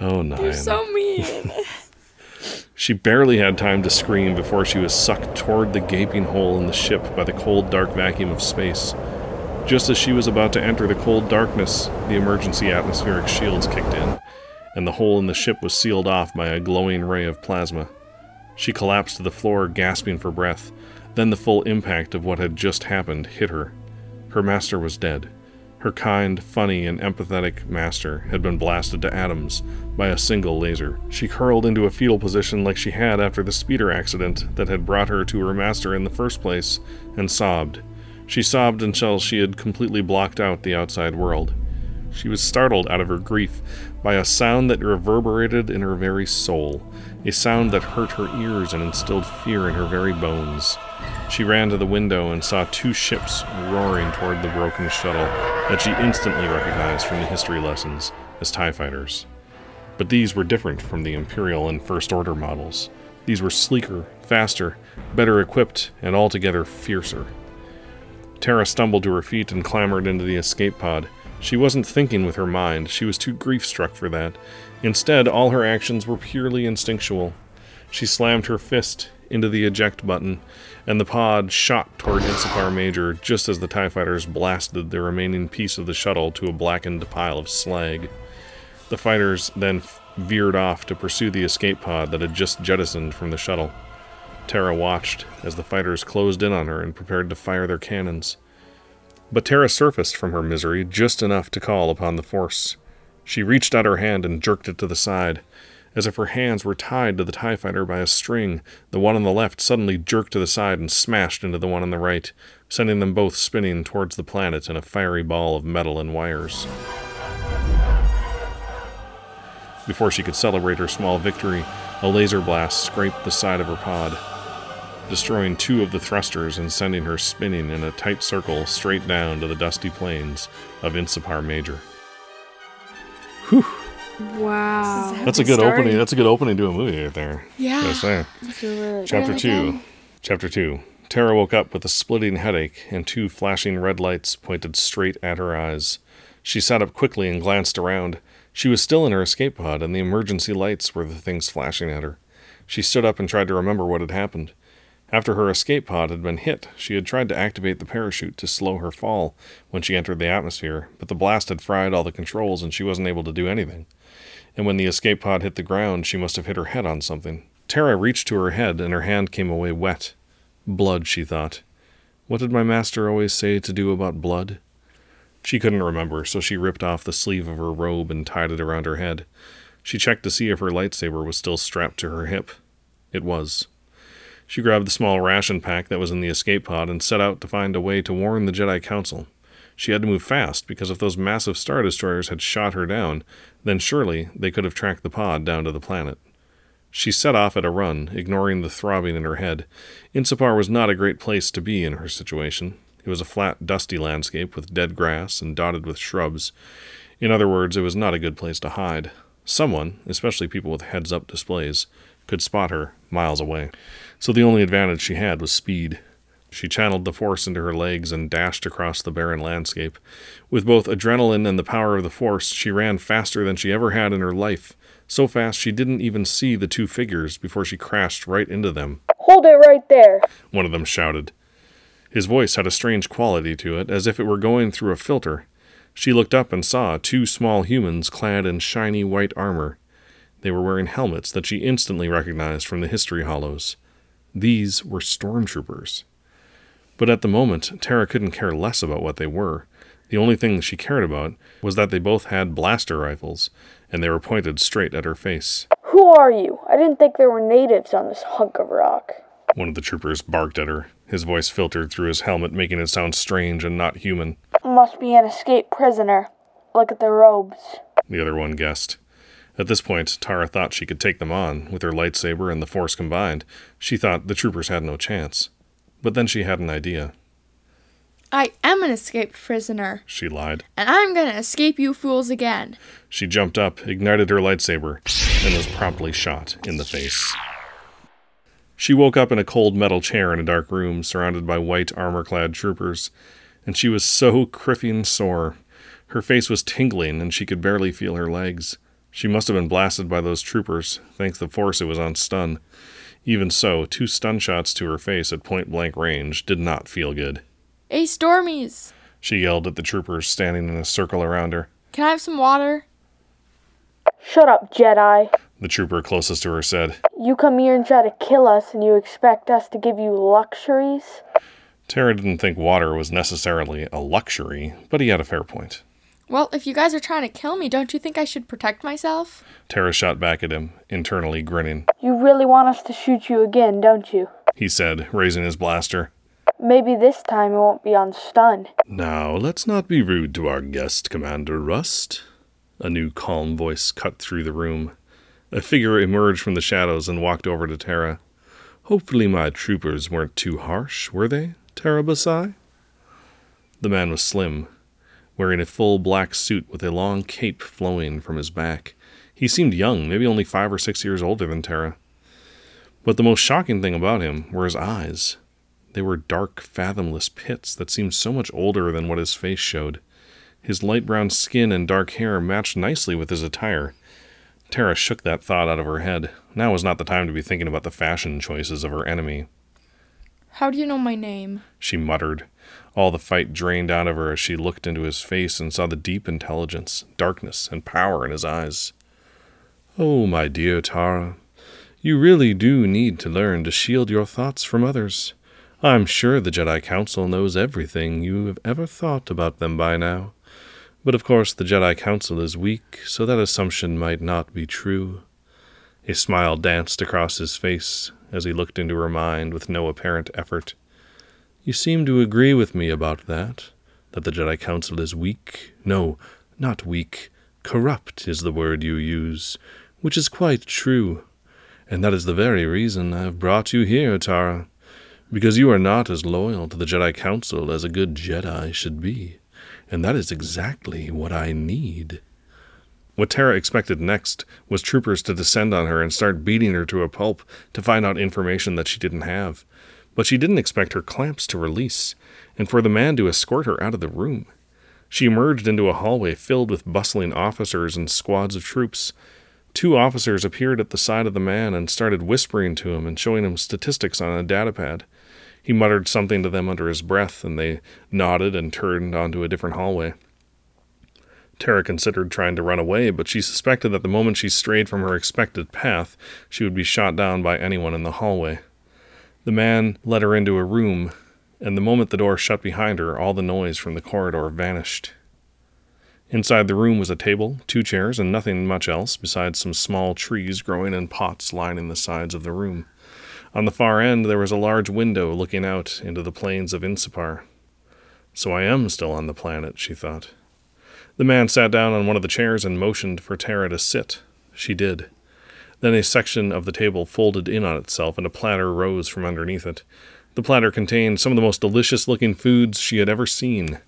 Oh, Nyan. You're so mean. [LAUGHS] She barely had time to scream before she was sucked toward the gaping hole in the ship by the cold, dark vacuum of space. Just as she was about to enter the cold darkness, the emergency atmospheric shields kicked in, and the hole in the ship was sealed off by a glowing ray of plasma. She collapsed to the floor, gasping for breath. Then the full impact of what had just happened hit her. Her master was dead. Her kind, funny, and empathetic master had been blasted to atoms by a single laser. She curled into a fetal position like she had after the speeder accident that had brought her to her master in the first place and sobbed. She sobbed until she had completely blocked out the outside world. She was startled out of her grief by a sound that reverberated in her very soul, a sound that hurt her ears and instilled fear in her very bones. She ran to the window and saw two ships roaring toward the broken shuttle that she instantly recognized from the history lessons as TIE fighters. But these were different from the Imperial and First Order models. These were sleeker, faster, better equipped, and altogether fiercer. Tara stumbled to her feet and clambered into the escape pod. She wasn't thinking with her mind, she was too grief struck for that. Instead, all her actions were purely instinctual. She slammed her fist into the eject button, and the pod shot toward Insipar Major just as the TIE fighters blasted the remaining piece of the shuttle to a blackened pile of slag. The fighters then veered off to pursue the escape pod that had just jettisoned from the shuttle. Tara watched as the fighters closed in on her and prepared to fire their cannons. But Tara surfaced from her misery just enough to call upon the Force. She reached out her hand and jerked it to the side. As if her hands were tied to the TIE fighter by a string, the one on the left suddenly jerked to the side and smashed into the one on the right, sending them both spinning towards the planet in a fiery ball of metal and wires. Before she could celebrate her small victory, a laser blast scraped the side of her pod, destroying two of the thrusters and sending her spinning in a tight circle straight down to the dusty plains of Insipar Major. Whew. Wow. That's a good opening. That's a good opening to a movie right there. Yeah. Yes. Really Chapter really two. good. Chapter two. Tara woke up with a splitting headache and two flashing red lights pointed straight at her eyes. She sat up quickly and glanced around. She was still in her escape pod, and the emergency lights were the things flashing at her. She stood up and tried to remember what had happened. After her escape pod had been hit, she had tried to activate the parachute to slow her fall when she entered the atmosphere, but the blast had fried all the controls and she wasn't able to do anything. And when the escape pod hit the ground, she must have hit her head on something. Tara reached to her head and her hand came away wet. Blood, she thought. What did my master always say to do about blood? She couldn't remember, so she ripped off the sleeve of her robe and tied it around her head. She checked to see if her lightsaber was still strapped to her hip. It was. She grabbed the small ration pack that was in the escape pod and set out to find a way to warn the Jedi Council. She had to move fast because if those massive Star Destroyers had shot her down, then surely they could have tracked the pod down to the planet. She set off at a run, ignoring the throbbing in her head. Insipar was not a great place to be in her situation. It was a flat, dusty landscape with dead grass and dotted with shrubs. In other words, it was not a good place to hide. Someone, especially people with heads up displays, could spot her miles away. So the only advantage she had was speed. She channeled the force into her legs and dashed across the barren landscape. With both adrenaline and the power of the force, she ran faster than she ever had in her life. So fast she didn't even see the two figures before she crashed right into them. Hold it right there. One of them shouted. His voice had a strange quality to it, as if it were going through a filter. She looked up and saw two small humans clad in shiny white armor. They were wearing helmets that she instantly recognized from the history holos. These were stormtroopers. But at the moment, Tara couldn't care less about what they were. The only thing she cared about was that they both had blaster rifles, and they were pointed straight at her face. Who are you? I didn't think there were natives on this hunk of rock. One of the troopers barked at her. His voice filtered through his helmet, making it sound strange and not human. Must be an escaped prisoner. Look at the robes. the other one guessed. At this point, Tara thought she could take them on. With her lightsaber and the Force combined, she thought the troopers had no chance. But then she had an idea. I am an escaped prisoner, She lied. and I'm gonna escape you fools again. She jumped up, ignited her lightsaber, and was promptly shot in the face. She woke up in a cold metal chair in a dark room, surrounded by white armor clad troopers, and she was so kriffing sore. Her face was tingling, and she could barely feel her legs. She must have been blasted by those troopers, thanks the force it was on stun. Even so, two stun shots to her face at point blank range did not feel good. Hey, Stormies! She yelled at the troopers standing in a circle around her. Can I have some water? Shut up, Jedi. The trooper closest to her said. You come here and try to kill us, and you expect us to give you luxuries? Tara didn't think water was necessarily a luxury, but he had a fair point. Well, if you guys are trying to kill me, don't you think I should protect myself? Tara shot back at him, internally grinning. You really want us to shoot you again, don't you? He said, raising his blaster. Maybe this time it won't be on stun. Now, let's not be rude to our guest, Commander Rust. A new calm voice cut through the room. A figure emerged from the shadows and walked over to Tara. Hopefully, my troopers weren't too harsh, were they, Tara Basai? The man was slim, wearing a full black suit with a long cape flowing from his back. He seemed young, maybe only five or six years older than Tara. But the most shocking thing about him were his eyes. They were dark, fathomless pits that seemed so much older than what his face showed. His light brown skin and dark hair matched nicely with his attire. Tara shook that thought out of her head. Now was not the time to be thinking about the fashion choices of her enemy. How do you know my name? She muttered. All the fight drained out of her as she looked into his face and saw the deep intelligence, darkness, and power in his eyes. Oh, my dear Tara, you really do need to learn to shield your thoughts from others. I'm sure the Jedi Council knows everything you have ever thought about them by now. But of course, the Jedi Council is weak, so that assumption might not be true. A smile danced across his face as he looked into her mind with no apparent effort. You seem to agree with me about that, that the Jedi Council is weak. No, not weak. Corrupt is the word you use, which is quite true. And that is the very reason I have brought you here, Tara, because you are not as loyal to the Jedi Council as a good Jedi should be. And that is exactly what I need. What Tara expected next was troopers to descend on her and start beating her to a pulp to find out information that she didn't have. But she didn't expect her clamps to release, and for the man to escort her out of the room. She emerged into a hallway filled with bustling officers and squads of troops. Two officers appeared at the side of the man and started whispering to him and showing him statistics on a datapad. He muttered something to them under his breath, and they nodded and turned onto a different hallway. Tara considered trying to run away, but she suspected that the moment she strayed from her expected path, she would be shot down by anyone in the hallway. The man led her into a room, and the moment the door shut behind her, all the noise from the corridor vanished. Inside the room was a table, two chairs, and nothing much else besides some small trees growing in pots lining the sides of the room. On the far end, there was a large window looking out into the plains of Insipar. So I am still on the planet, she thought. The man sat down on one of the chairs and motioned for Tara to sit. She did. Then a section of the table folded in on itself, and a platter rose from underneath it. The platter contained some of the most delicious looking foods she had ever seen.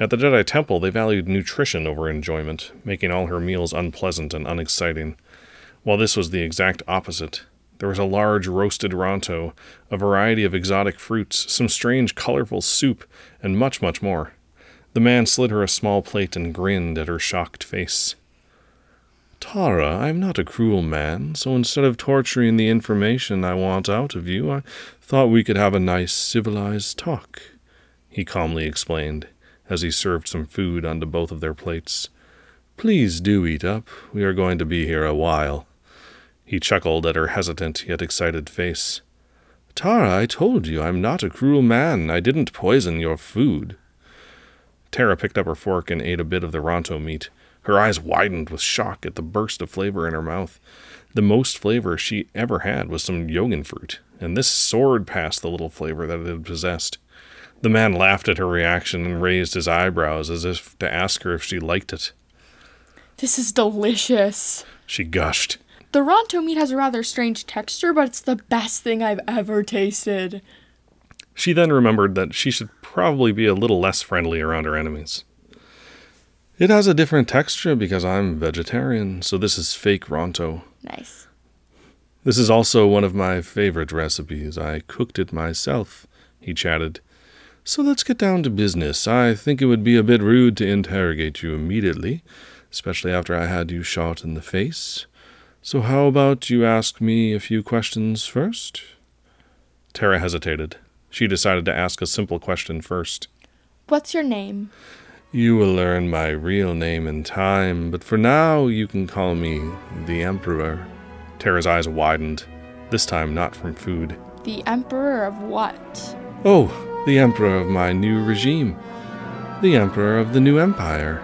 At the Jedi Temple, they valued nutrition over enjoyment, making all her meals unpleasant and unexciting. While this was the exact opposite. There was a large roasted ronto, a variety of exotic fruits, some strange colorful soup, and much, much more. The man slid her a small plate and grinned at her shocked face. Tara, I am not a cruel man, so instead of torturing the information I want out of you, I thought we could have a nice civilized talk, he calmly explained, as he served some food onto both of their plates. Please do eat up. We are going to be here a while. He chuckled at her hesitant yet excited face. Tara, I told you I'm not a cruel man. I didn't poison your food. Tara picked up her fork and ate a bit of the ronto meat. Her eyes widened with shock at the burst of flavor in her mouth. The most flavor she ever had was some yogan fruit, and this soared past the little flavor that it had possessed. The man laughed at her reaction and raised his eyebrows as if to ask her if she liked it. This is delicious. She gushed. The Ronto meat has a rather strange texture, but it's the best thing I've ever tasted. She then remembered that she should probably be a little less friendly around her enemies. It has a different texture because I'm vegetarian, so this is fake Ronto. Nice. This is also one of my favorite recipes. I cooked it myself, he chatted. So let's get down to business. I think it would be a bit rude to interrogate you immediately, especially after I had you shot in the face. So how about you ask me a few questions first? Tara hesitated. She decided to ask a simple question first. What's your name? You will learn my real name in time, but for now you can call me the Emperor. Tara's eyes widened, this time not from food. The Emperor of what? Oh, the Emperor of my new regime. The Emperor of the new Empire.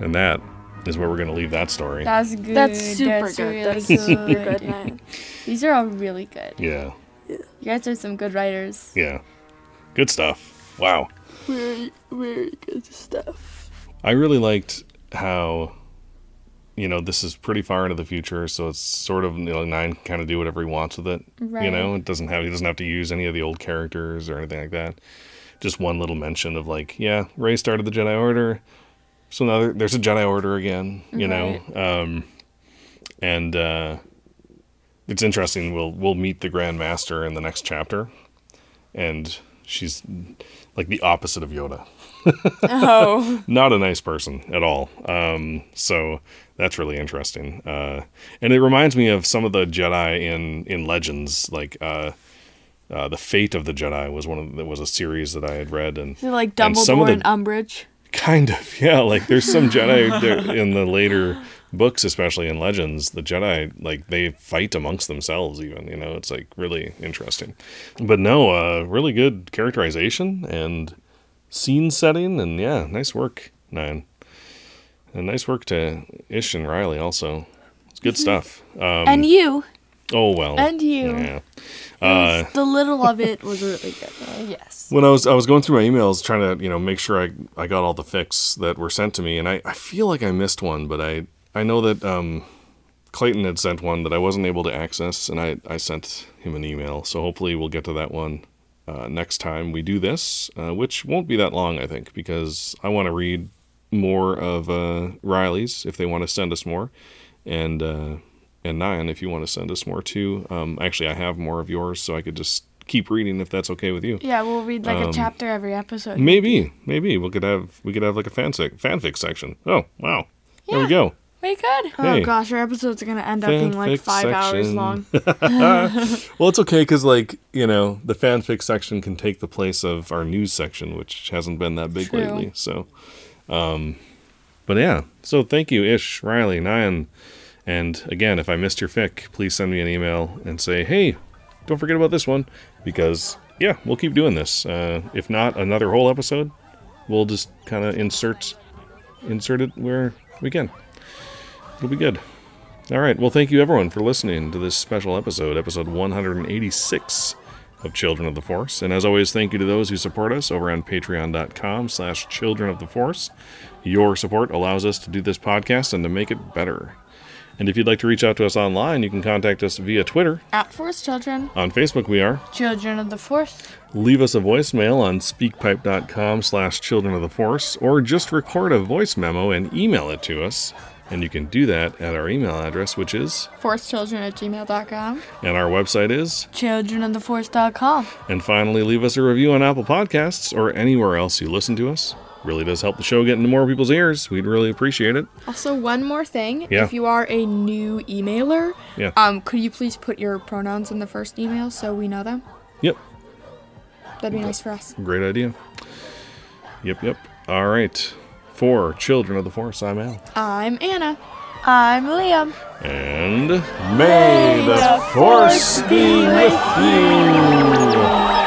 And that is where we're going to leave that story. That's good. That's super That's good. really That's good. super good, man. These are all really good. Yeah. You guys are some good writers. Yeah. Good stuff. Wow. Very, very good stuff. I really liked how, you know, this is pretty far into the future, so it's sort of you know nine kind of do whatever he wants with it. Right. You know, it doesn't have he doesn't have to use any of the old characters or anything like that. Just one little mention of like, yeah, Rey started the Jedi Order, so now there's a Jedi Order again. You know, um, and uh, it's interesting. We'll we'll meet the Grand Master in the next chapter, and she's like the opposite of Yoda [LAUGHS] Oh. [LAUGHS] not a nice person at all. Um, so that's really interesting. Uh, and it reminds me of some of the Jedi in in Legends, like uh, uh, the Fate of the Jedi was one of that was a series that I had read, and like And some of Dumbledore the- and Umbridge? Kind of, [LAUGHS] yeah. Like there's some Jedi [LAUGHS] in the later books, especially in Legends, the Jedi like they fight amongst themselves. Even you know, it's like really interesting. But no, uh, really good characterization and scene setting, and yeah, nice work, nine. And nice work to Ish and Riley also. It's good stuff. Um, and you. Oh well. And you. Yeah. Uh, the little of it was really good. Uh, yes. [LAUGHS] when I was I was going through my emails trying to you know make sure I, I got all the fics that were sent to me and I, I feel like I missed one but I I know that um, Clayton had sent one that I wasn't able to access and I, I sent him an email so hopefully we'll get to that one uh, next time we do this uh, which won't be that long I think because I want to read more of uh, Riley's if they want to send us more and uh, and nine if you want to send us more too um, actually I have more of yours so I could just keep reading if that's okay with you Yeah, we'll read like Um, a chapter every episode. Maybe, maybe we could have we could have like a fanfic fanfic section. Oh wow, there we go. We could. Oh gosh, our episodes are gonna end up being like Fanfic five hours long. [LAUGHS] [LAUGHS] Well, it's okay because like you know the fanfic section can take the place of our news section, which hasn't been that big True. lately. So, um, but yeah. So thank you, Ish, Riley, Nyan, and again, if I missed your fic, please send me an email and say, hey, don't forget about this one because yeah, we'll keep doing this. Uh, if not another whole episode, we'll just kind of insert insert it where we can. It'll be good. All right. Well, thank you everyone for listening to this special episode, episode 186 of Children of the Force. And as always, thank you to those who support us over on patreon.com slash children of the force. Your support allows us to do this podcast and to make it better. And if you'd like to reach out to us online, you can contact us via Twitter. At Force Children. On Facebook, we are. Children of the Force. Leave us a voicemail on speakpipe.com slash children of the force, or just record a voice memo and email it to us. And you can do that at our email address, which is, ForceChildren at gmail.com. and our website is, Childrenoftheforce.com. and finally leave us a review on Apple Podcasts or anywhere else you listen to us. Really does help the show get into more people's ears. We'd really appreciate it. Also, one more thing. Yeah. If you are a new emailer, Yeah. um, could you please put your pronouns in the first email so we know them? Yep. That'd be nice for us. Great idea. Yep, yep. All right. For Children of the Force, I'm Al. I'm Anna. I'm Liam. And may the Force be with you.